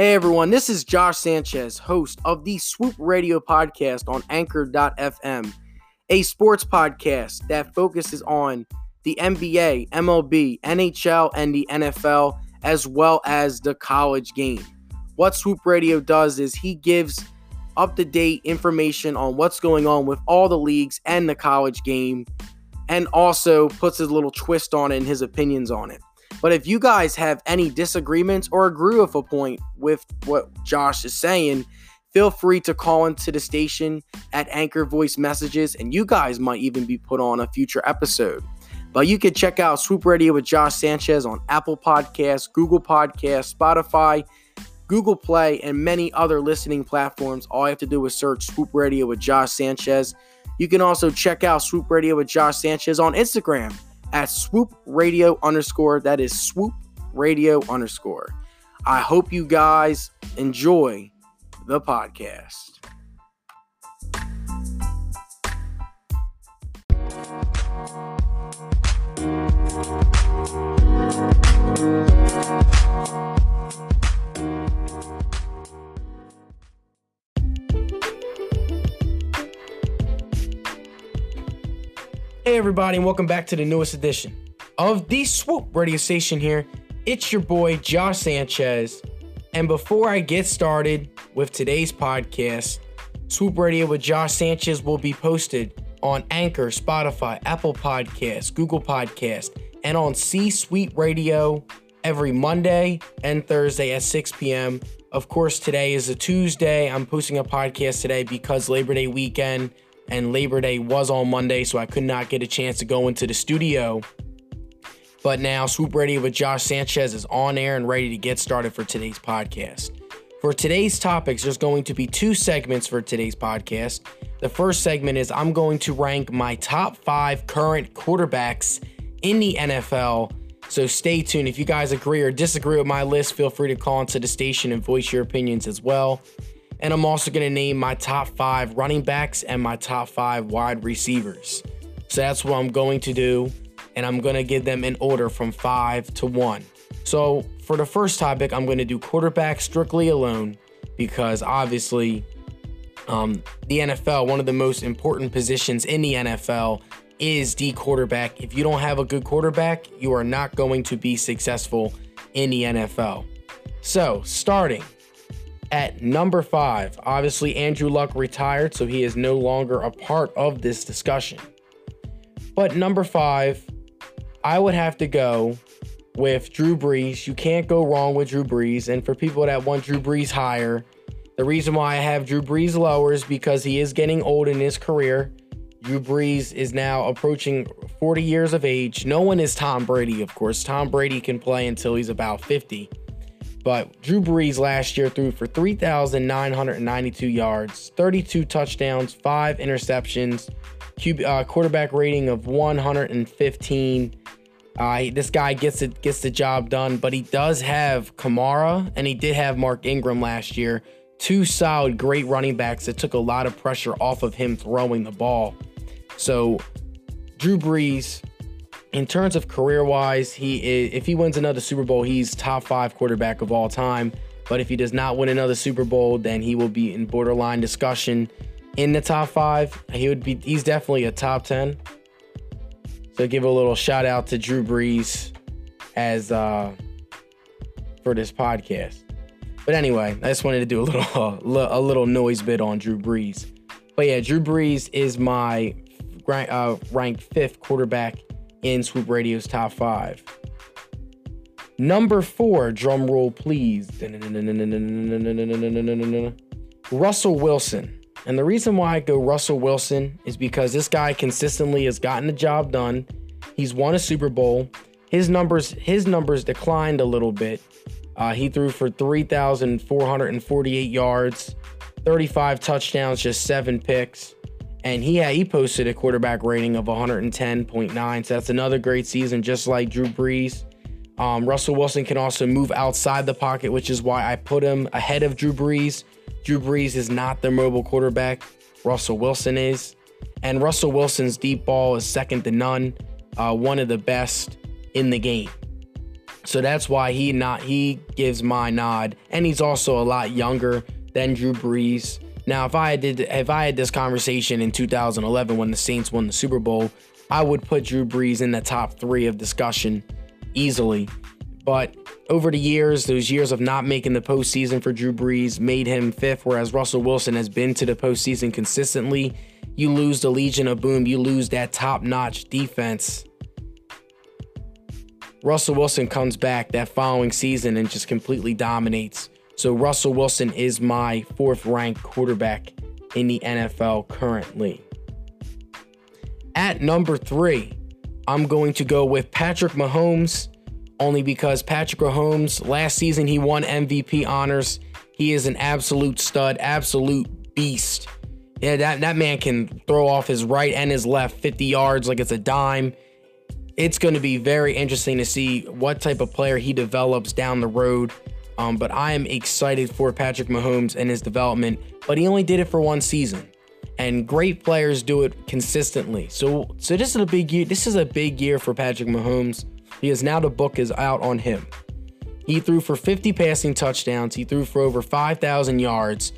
Hey everyone, this is Josh Sanchez, host of the Swoop Radio podcast on Anchor.fm, a sports podcast that focuses on the NBA, MLB, NHL, and the NFL, as well as the college game. What Swoop Radio does is he gives up to date information on what's going on with all the leagues and the college game, and also puts his little twist on it and his opinions on it. But if you guys have any disagreements or agree with a point with what Josh is saying, feel free to call into the station at Anchor Voice Messages, and you guys might even be put on a future episode. But you can check out Swoop Radio with Josh Sanchez on Apple Podcasts, Google Podcasts, Spotify, Google Play, and many other listening platforms. All you have to do is search Swoop Radio with Josh Sanchez. You can also check out Swoop Radio with Josh Sanchez on Instagram at swoop radio underscore. That is swoop radio underscore. I hope you guys enjoy the podcast. Hey, everybody, and welcome back to the newest edition of the Swoop Radio Station here. It's your boy, Josh Sanchez. And before I get started with today's podcast, Swoop Radio with Josh Sanchez will be posted on Anchor, Spotify, Apple Podcasts, Google Podcast, and on C Suite Radio every Monday and Thursday at 6 p.m. Of course, today is a Tuesday. I'm posting a podcast today because Labor Day weekend and Labor Day was on Monday, so I could not get a chance to go into the studio. But now Swoop Radio with Josh Sanchez is on air and ready to get started for today's podcast. For today's topics, there's going to be two segments for today's podcast. The first segment is I'm going to rank my top five current quarterbacks in the NFL. So stay tuned. If you guys agree or disagree with my list, feel free to call into the station and voice your opinions as well. And I'm also going to name my top five running backs and my top five wide receivers. So that's what I'm going to do. And I'm going to give them in order from five to one. So for the first topic, I'm going to do quarterback strictly alone because obviously um, the NFL, one of the most important positions in the NFL, is the quarterback. If you don't have a good quarterback, you are not going to be successful in the NFL. So, starting at number five, obviously, Andrew Luck retired, so he is no longer a part of this discussion. But number five, I would have to go with Drew Brees. You can't go wrong with Drew Brees. And for people that want Drew Brees higher, the reason why I have Drew Brees lower is because he is getting old in his career. Drew Brees is now approaching 40 years of age. No one is Tom Brady, of course. Tom Brady can play until he's about 50. But Drew Brees last year threw for 3,992 yards, 32 touchdowns, five interceptions, QB, uh, quarterback rating of 115. Uh, this guy gets it gets the job done, but he does have Kamara and he did have Mark Ingram last year. Two solid, great running backs that took a lot of pressure off of him throwing the ball. So, Drew Brees in terms of career wise, he is, if he wins another Super Bowl, he's top five quarterback of all time. But if he does not win another Super Bowl, then he will be in borderline discussion in the top five. He would be. He's definitely a top ten. So give a little shout out to Drew Brees as uh, for this podcast. But anyway, I just wanted to do a little a little noise bit on Drew Brees. But yeah, Drew Brees is my uh, ranked fifth quarterback in Swoop Radio's top five. Number four, drum roll please. Russell Wilson. And the reason why I go Russell Wilson is because this guy consistently has gotten the job done. He's won a Super Bowl. His numbers his numbers declined a little bit. Uh, he threw for 3,448 yards, 35 touchdowns, just seven picks and he had, he posted a quarterback rating of 110.9. So that's another great season, just like Drew Brees. Um, Russell Wilson can also move outside the pocket, which is why I put him ahead of Drew Brees. Drew Brees is not the mobile quarterback. Russell Wilson is. And Russell Wilson's deep ball is second to none, uh, one of the best in the game. So that's why he not he gives my nod, and he's also a lot younger than Drew Brees. Now, if I did if I had this conversation in 2011 when the Saints won the Super Bowl, I would put Drew Brees in the top three of discussion easily. But over the years, those years of not making the postseason for Drew Brees made him fifth, whereas Russell Wilson has been to the postseason consistently. You lose the Legion of Boom, you lose that top notch defense Russell Wilson comes back that following season and just completely dominates. So Russell Wilson is my fourth ranked quarterback in the NFL currently. At number three, I'm going to go with Patrick Mahomes, only because Patrick Mahomes, last season, he won MVP honors. He is an absolute stud, absolute beast. Yeah, that, that man can throw off his right and his left 50 yards like it's a dime it's going to be very interesting to see what type of player he develops down the road. Um, but I am excited for Patrick Mahomes and his development. But he only did it for one season, and great players do it consistently. So, so this is a big year. This is a big year for Patrick Mahomes because now the book is out on him. He threw for 50 passing touchdowns. He threw for over 5,000 yards.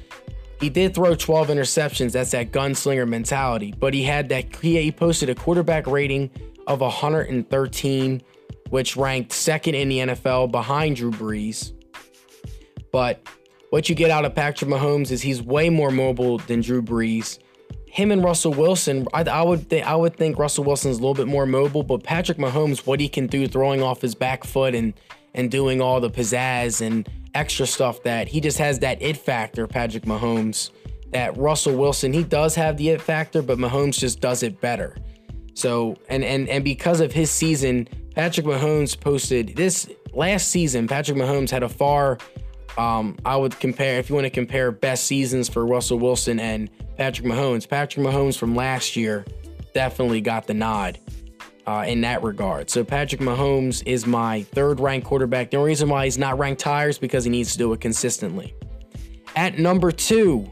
He did throw 12 interceptions. That's that gunslinger mentality. But he had that. He posted a quarterback rating of 113, which ranked second in the NFL behind Drew Brees. But what you get out of Patrick Mahomes is he's way more mobile than Drew Brees. Him and Russell Wilson, I, I would think I would think Russell Wilson's a little bit more mobile, but Patrick Mahomes, what he can do throwing off his back foot and and doing all the pizzazz and extra stuff that he just has that it factor, Patrick Mahomes. That Russell Wilson, he does have the it factor, but Mahomes just does it better. So and and and because of his season, Patrick Mahomes posted this last season. Patrick Mahomes had a far, um, I would compare if you want to compare best seasons for Russell Wilson and Patrick Mahomes. Patrick Mahomes from last year definitely got the nod. Uh, in that regard. So Patrick Mahomes is my third ranked quarterback. The only reason why he's not ranked higher is because he needs to do it consistently. At number two,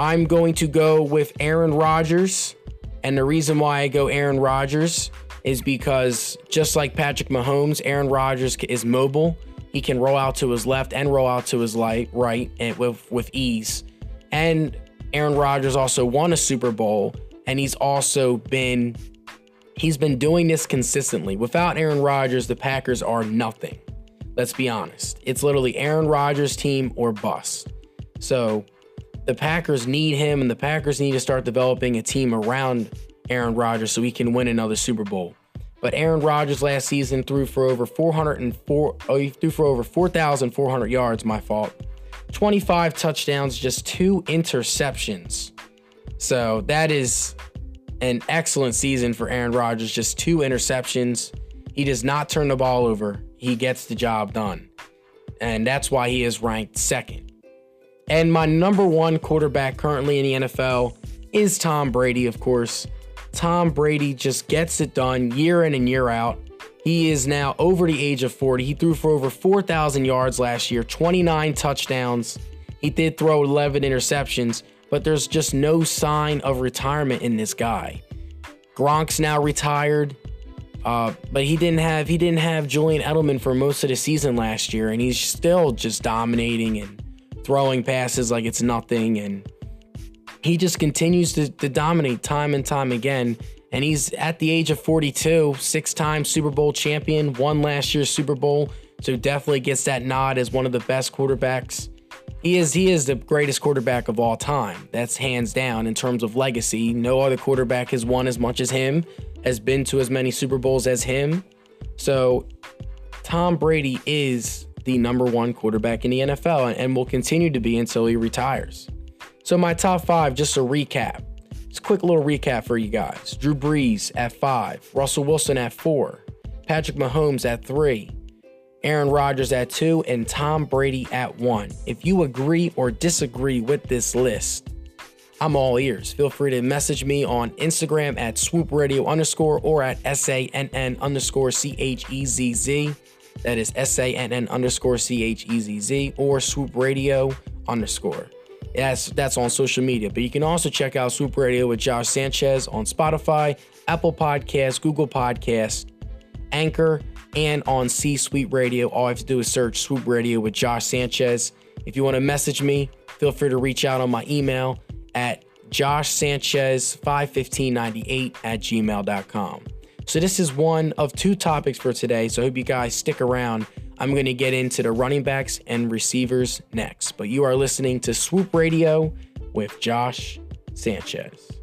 I'm going to go with Aaron Rodgers. And the reason why I go Aaron Rodgers is because just like Patrick Mahomes, Aaron Rodgers is mobile. He can roll out to his left and roll out to his light, right and with, with ease. And Aaron Rodgers also won a Super Bowl and he's also been he's been doing this consistently. Without Aaron Rodgers, the Packers are nothing. Let's be honest. It's literally Aaron Rodgers team or bust. So the Packers need him, and the Packers need to start developing a team around Aaron Rodgers so he can win another Super Bowl. But Aaron Rodgers last season threw for over 404. Oh, he threw for over 4,400 yards. My fault. 25 touchdowns, just two interceptions. So that is an excellent season for Aaron Rodgers. Just two interceptions. He does not turn the ball over. He gets the job done, and that's why he is ranked second. And my number one quarterback currently in the NFL is Tom Brady, of course. Tom Brady just gets it done year in and year out. He is now over the age of 40. He threw for over 4,000 yards last year, 29 touchdowns. He did throw 11 interceptions, but there's just no sign of retirement in this guy. Gronk's now retired, uh, but he didn't have he didn't have Julian Edelman for most of the season last year, and he's still just dominating and throwing passes like it's nothing. And he just continues to, to dominate time and time again. And he's at the age of 42, six time Super Bowl champion, won last year's Super Bowl. So definitely gets that nod as one of the best quarterbacks. He is he is the greatest quarterback of all time. That's hands down in terms of legacy. No other quarterback has won as much as him, has been to as many Super Bowls as him. So Tom Brady is the number one quarterback in the NFL and will continue to be until he retires. So, my top five, just a recap. Just a quick little recap for you guys Drew Brees at five, Russell Wilson at four, Patrick Mahomes at three, Aaron Rodgers at two, and Tom Brady at one. If you agree or disagree with this list, I'm all ears. Feel free to message me on Instagram at swoop radio underscore or at SANN underscore C H E Z Z. That is S A N N underscore C H E Z Z or Swoop Radio underscore. That's that's on social media. But you can also check out Swoop Radio with Josh Sanchez on Spotify, Apple Podcasts, Google Podcasts, Anchor, and on C Suite Radio. All I have to do is search Swoop Radio with Josh Sanchez. If you want to message me, feel free to reach out on my email at joshsanchez51598 at gmail.com. So, this is one of two topics for today. So, I hope you guys stick around. I'm going to get into the running backs and receivers next. But you are listening to Swoop Radio with Josh Sanchez.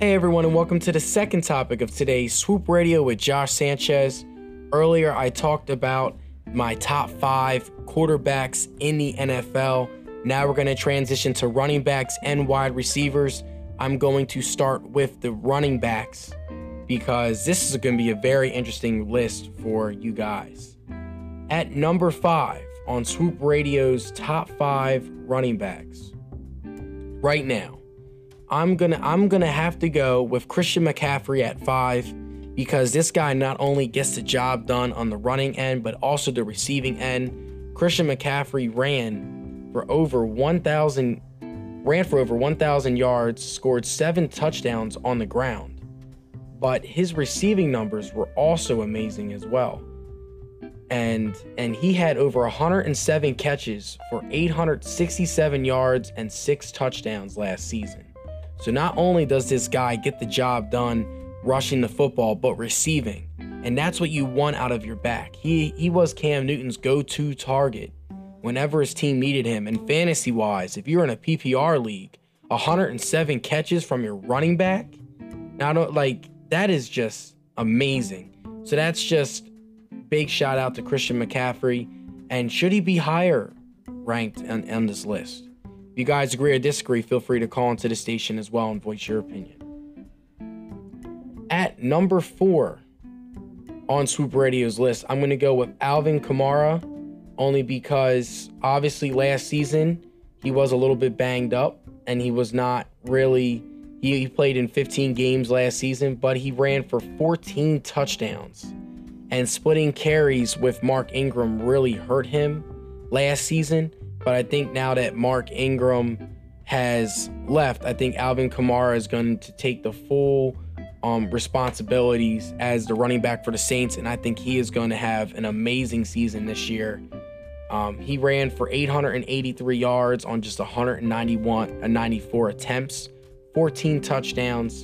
Hey everyone, and welcome to the second topic of today's Swoop Radio with Josh Sanchez. Earlier, I talked about my top five quarterbacks in the NFL. Now we're going to transition to running backs and wide receivers. I'm going to start with the running backs because this is going to be a very interesting list for you guys. At number five on Swoop Radio's top five running backs, right now, I'm gonna I'm gonna have to go with Christian McCaffrey at five because this guy not only gets the job done on the running end but also the receiving end. Christian McCaffrey ran for over 1,000 ran for over 1,000 yards, scored seven touchdowns on the ground, but his receiving numbers were also amazing as well. And and he had over 107 catches for 867 yards and six touchdowns last season. So not only does this guy get the job done rushing the football, but receiving. And that's what you want out of your back. He he was Cam Newton's go-to target whenever his team needed him. And fantasy-wise, if you're in a PPR league, 107 catches from your running back, now like that is just amazing. So that's just big shout out to Christian McCaffrey. And should he be higher ranked on, on this list? You guys agree or disagree, feel free to call into the station as well and voice your opinion. At number four on Swoop Radio's list, I'm going to go with Alvin Kamara, only because obviously last season he was a little bit banged up and he was not really. He, he played in 15 games last season, but he ran for 14 touchdowns. And splitting carries with Mark Ingram really hurt him last season. But I think now that Mark Ingram has left, I think Alvin Kamara is going to take the full um, responsibilities as the running back for the Saints, and I think he is going to have an amazing season this year. Um, he ran for 883 yards on just 191 and uh, 94 attempts, 14 touchdowns,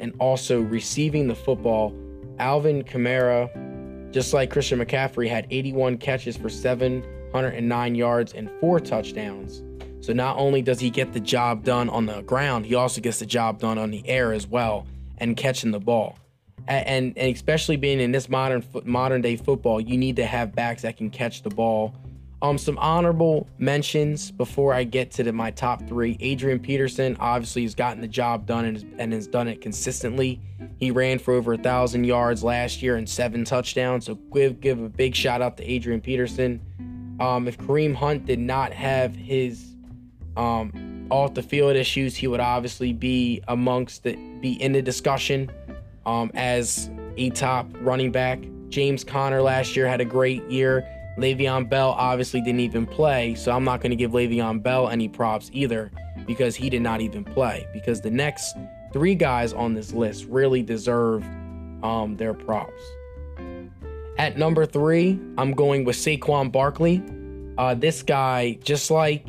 and also receiving the football. Alvin Kamara, just like Christian McCaffrey, had 81 catches for seven 109 yards, and four touchdowns. So not only does he get the job done on the ground, he also gets the job done on the air as well and catching the ball. And, and especially being in this modern modern day football, you need to have backs that can catch the ball. Um, some honorable mentions before I get to the, my top three. Adrian Peterson obviously has gotten the job done and, and has done it consistently. He ran for over a thousand yards last year and seven touchdowns. So give give a big shout out to Adrian Peterson. Um, if Kareem Hunt did not have his um, off the field issues, he would obviously be amongst the be in the discussion um, as a top running back. James Conner last year had a great year. Le'Veon Bell obviously didn't even play, so I'm not going to give Le'Veon Bell any props either because he did not even play. Because the next three guys on this list really deserve um, their props. At number three, I'm going with Saquon Barkley. Uh, this guy, just like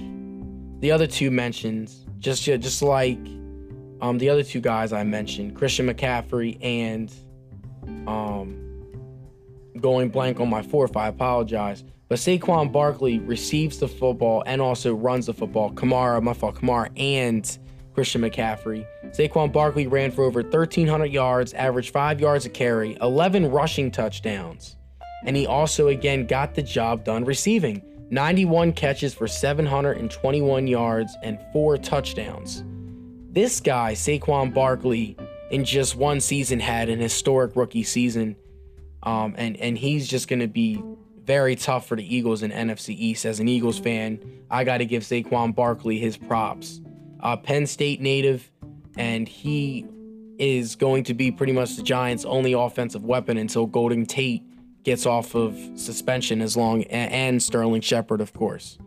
the other two mentions, just just like um, the other two guys I mentioned, Christian McCaffrey and um, going blank on my fourth. I apologize. But Saquon Barkley receives the football and also runs the football. Kamara, my fault, Kamara and Christian McCaffrey. Saquon Barkley ran for over 1,300 yards, averaged 5 yards a carry, 11 rushing touchdowns. And he also, again, got the job done receiving 91 catches for 721 yards and 4 touchdowns. This guy, Saquon Barkley, in just one season had an historic rookie season. Um, and and he's just going to be very tough for the Eagles in NFC East. As an Eagles fan, I got to give Saquon Barkley his props. Uh, Penn State native, and he is going to be pretty much the Giants' only offensive weapon until Golden Tate gets off of suspension, as long and Sterling Shepard, of course.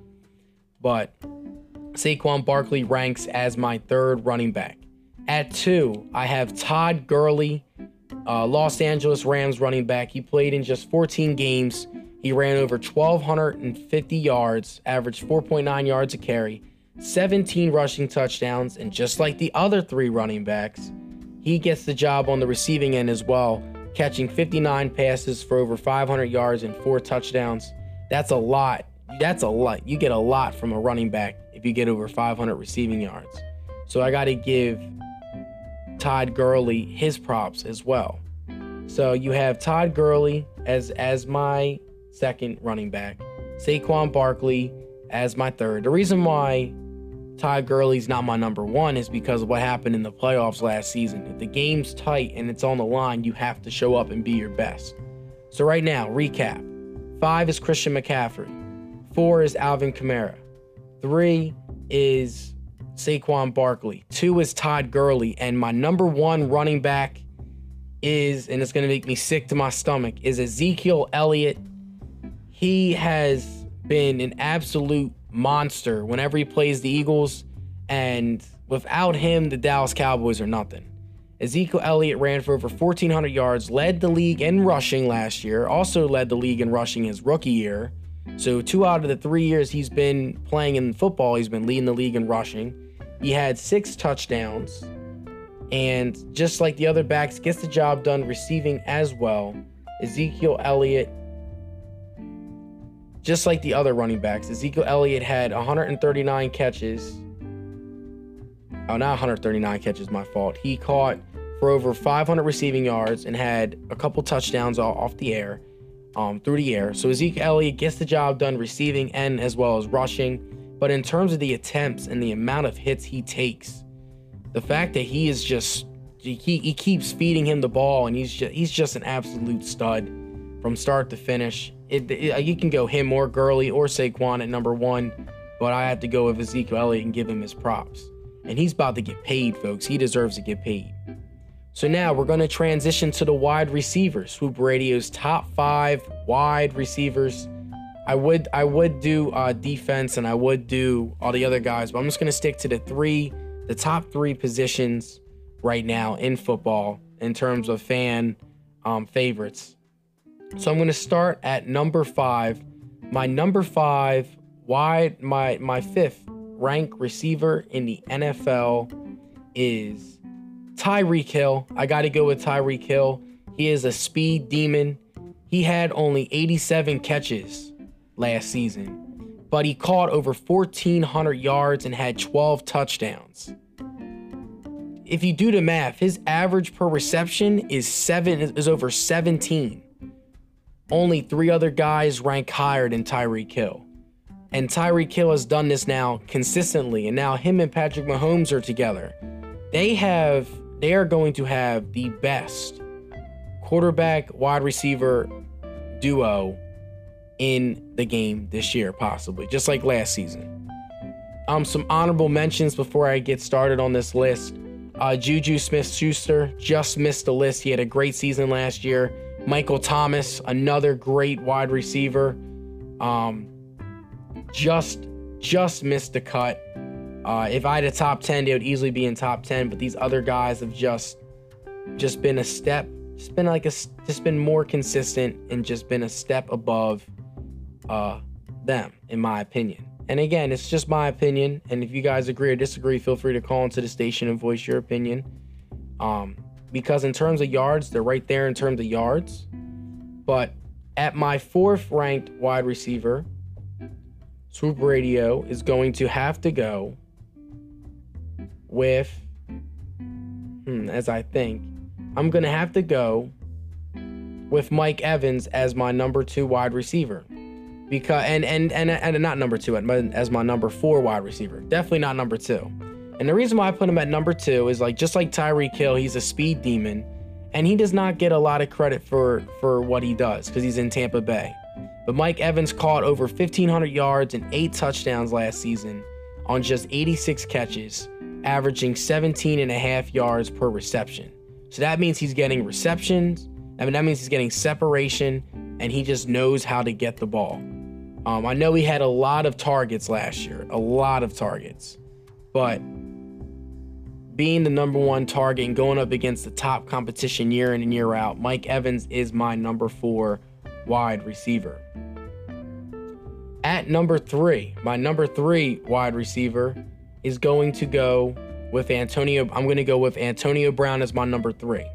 But Saquon Barkley ranks as my third running back. At two, I have Todd Gurley, uh, Los Angeles Rams running back. He played in just 14 games. He ran over 1,250 yards, averaged 4.9 yards a carry, 17 rushing touchdowns, and just like the other three running backs, he gets the job on the receiving end as well, catching 59 passes for over 500 yards and four touchdowns. That's a lot. That's a lot. You get a lot from a running back if you get over 500 receiving yards. So I got to give Todd Gurley his props as well. So you have Todd Gurley as as my second running back, Saquon Barkley as my third. The reason why Todd Gurley's not my number one is because of what happened in the playoffs last season. If the game's tight and it's on the line, you have to show up and be your best. So right now, recap: five is Christian McCaffrey, four is Alvin Kamara, three is Saquon Barkley. Two is Todd Gurley. And my number one running back is, and it's going to make me sick to my stomach, is Ezekiel Elliott. He has been an absolute monster whenever he plays the Eagles. And without him, the Dallas Cowboys are nothing. Ezekiel Elliott ran for over 1,400 yards, led the league in rushing last year, also led the league in rushing his rookie year. So, two out of the three years he's been playing in football, he's been leading the league in rushing. He had six touchdowns, and just like the other backs, gets the job done receiving as well. Ezekiel Elliott, just like the other running backs, Ezekiel Elliott had 139 catches. Oh, not 139 catches, my fault. He caught for over 500 receiving yards and had a couple touchdowns off the air, um, through the air. So Ezekiel Elliott gets the job done receiving and as well as rushing. But in terms of the attempts and the amount of hits he takes, the fact that he is just he, he keeps feeding him the ball and he's just he's just an absolute stud from start to finish. It, it, you can go him or Gurley or Saquon at number one, but I have to go with Ezekiel Elliott and give him his props. And he's about to get paid, folks. He deserves to get paid. So now we're going to transition to the wide receivers. Swoop Radio's top five wide receivers I would I would do uh, defense and I would do all the other guys, but I'm just gonna stick to the three, the top three positions right now in football in terms of fan um, favorites. So I'm gonna start at number five. My number five wide my my fifth rank receiver in the NFL is Tyreek Hill. I got to go with Tyreek Hill. He is a speed demon. He had only 87 catches last season, but he caught over 1,400 yards and had 12 touchdowns. If you do the math, his average per reception is seven is over 17. Only three other guys rank higher than Tyreek Hill. And Tyreek Hill has done this now consistently, and now him and Patrick Mahomes are together. They have they are going to have the best quarterback wide receiver duo in the game this year, possibly, just like last season. Um, some honorable mentions before I get started on this list. Uh, Juju Smith Schuster just missed the list. He had a great season last year. Michael Thomas, another great wide receiver, um, just just missed the cut. Uh, if I had a top 10, they would easily be in top 10, but these other guys have just just been a step, just been like a just been more consistent and just been a step above uh, them, in my opinion. And again, it's just my opinion. And if you guys agree or disagree, feel free to call into the station and voice your opinion. Um, because in terms of yards, they're right there in terms of yards. But at my fourth ranked wide receiver, Swoop Radio is going to have to go with, hmm, as I think, I'm going to have to go with Mike Evans as my number two wide receiver because and and and and not number two as my number four wide receiver. Definitely not number two. And the reason why I put him at number two is like just like Tyreek Hill, he's a speed demon, and he does not get a lot of credit for for what he does because he's in Tampa Bay. But Mike Evans caught over 1,500 yards and eight touchdowns last season on just 86 catches, averaging 17 and a half yards per reception. So that means he's getting receptions. I mean, that means he's getting separation, and he just knows how to get the ball. Um, I know he had a lot of targets last year, a lot of targets, but being the number one target and going up against the top competition year in and year out, Mike Evans is my number four wide receiver. At number three, my number three wide receiver is going to go with Antonio. I'm going to go with Antonio Brown as my number three.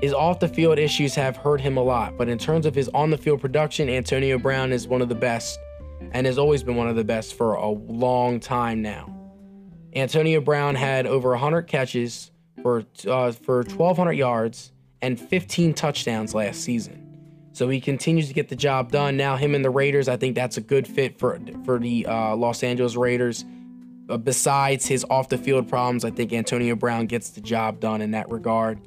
His off the field issues have hurt him a lot, but in terms of his on the field production, Antonio Brown is one of the best and has always been one of the best for a long time now. Antonio Brown had over 100 catches for uh, for 1,200 yards and 15 touchdowns last season. So he continues to get the job done. Now him and the Raiders, I think that's a good fit for for the uh, Los Angeles Raiders. Uh, besides his off the field problems, I think Antonio Brown gets the job done in that regard.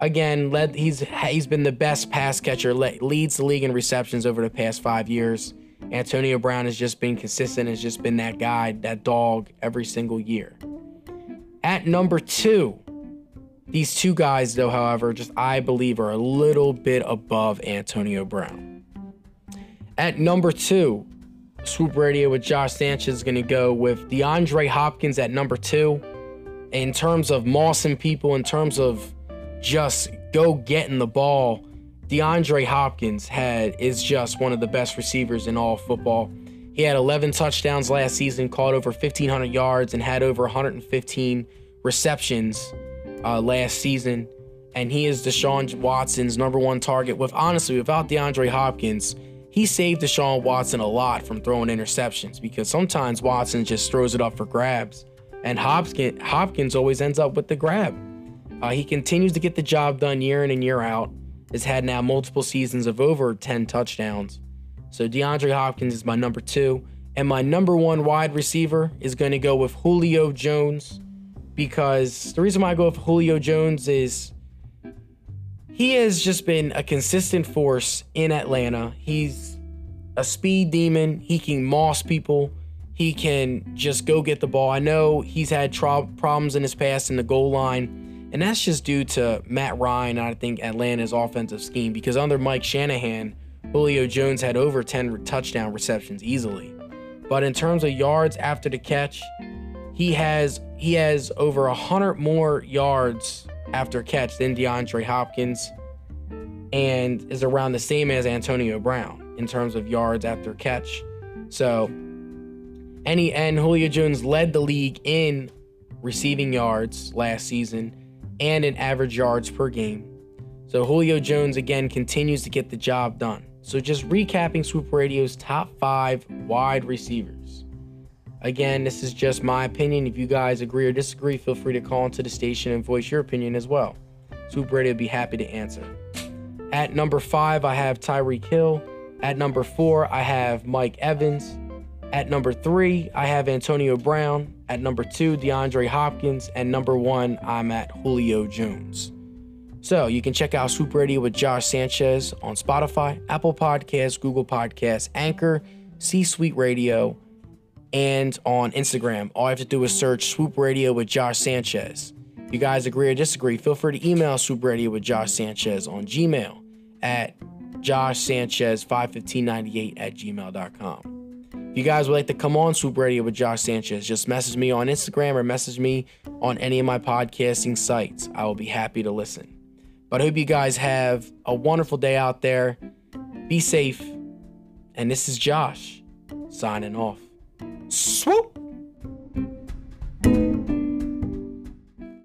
Again, led he's he's been the best pass catcher, leads the league in receptions over the past five years. Antonio Brown has just been consistent, has just been that guy, that dog every single year. At number two, these two guys, though, however, just I believe are a little bit above Antonio Brown. At number two, Swoop Radio with Josh Sanchez is going to go with DeAndre Hopkins at number two. In terms of mossing people, in terms of just go getting the ball, DeAndre Hopkins had is just one of the best receivers in all football. He had 11 touchdowns last season, caught over 1,500 yards, and had over 115 receptions uh, last season. And he is Deshaun Watson's number one target. With honestly, without DeAndre Hopkins, he saved Deshaun Watson a lot from throwing interceptions because sometimes Watson just throws it up for grabs, and Hopkins Hopkins always ends up with the grab. Uh, he continues to get the job done year in and year out has had now multiple seasons of over 10 touchdowns. So DeAndre Hopkins is my number two. And my number one wide receiver is going to go with Julio Jones because the reason why I go with Julio Jones is he has just been a consistent force in Atlanta. He's a speed demon. He can moss people. He can just go get the ball. I know he's had tro- problems in his past in the goal line and that's just due to Matt Ryan I think Atlanta's offensive scheme because under Mike Shanahan, Julio Jones had over 10 touchdown receptions easily. But in terms of yards after the catch, he has he has over 100 more yards after catch than DeAndre Hopkins and is around the same as Antonio Brown in terms of yards after catch. So any and Julio Jones led the league in receiving yards last season and in average yards per game. So Julio Jones again continues to get the job done. So just recapping Swoop Radio's top five wide receivers. Again, this is just my opinion. If you guys agree or disagree, feel free to call into the station and voice your opinion as well. Swoop Radio will be happy to answer. At number five, I have Tyreek Hill. At number four, I have Mike Evans. At number three, I have Antonio Brown. At number two, DeAndre Hopkins. And number one, I'm at Julio Jones. So you can check out Swoop Radio with Josh Sanchez on Spotify, Apple Podcasts, Google Podcasts, Anchor, C Suite Radio, and on Instagram. All you have to do is search Swoop Radio with Josh Sanchez. If you guys agree or disagree, feel free to email Swoop Radio with Josh Sanchez on Gmail at joshsanchez51598 at gmail.com. If you guys would like to come on Swoop Radio with Josh Sanchez, just message me on Instagram or message me on any of my podcasting sites. I will be happy to listen. But I hope you guys have a wonderful day out there. Be safe. And this is Josh signing off. Swoop!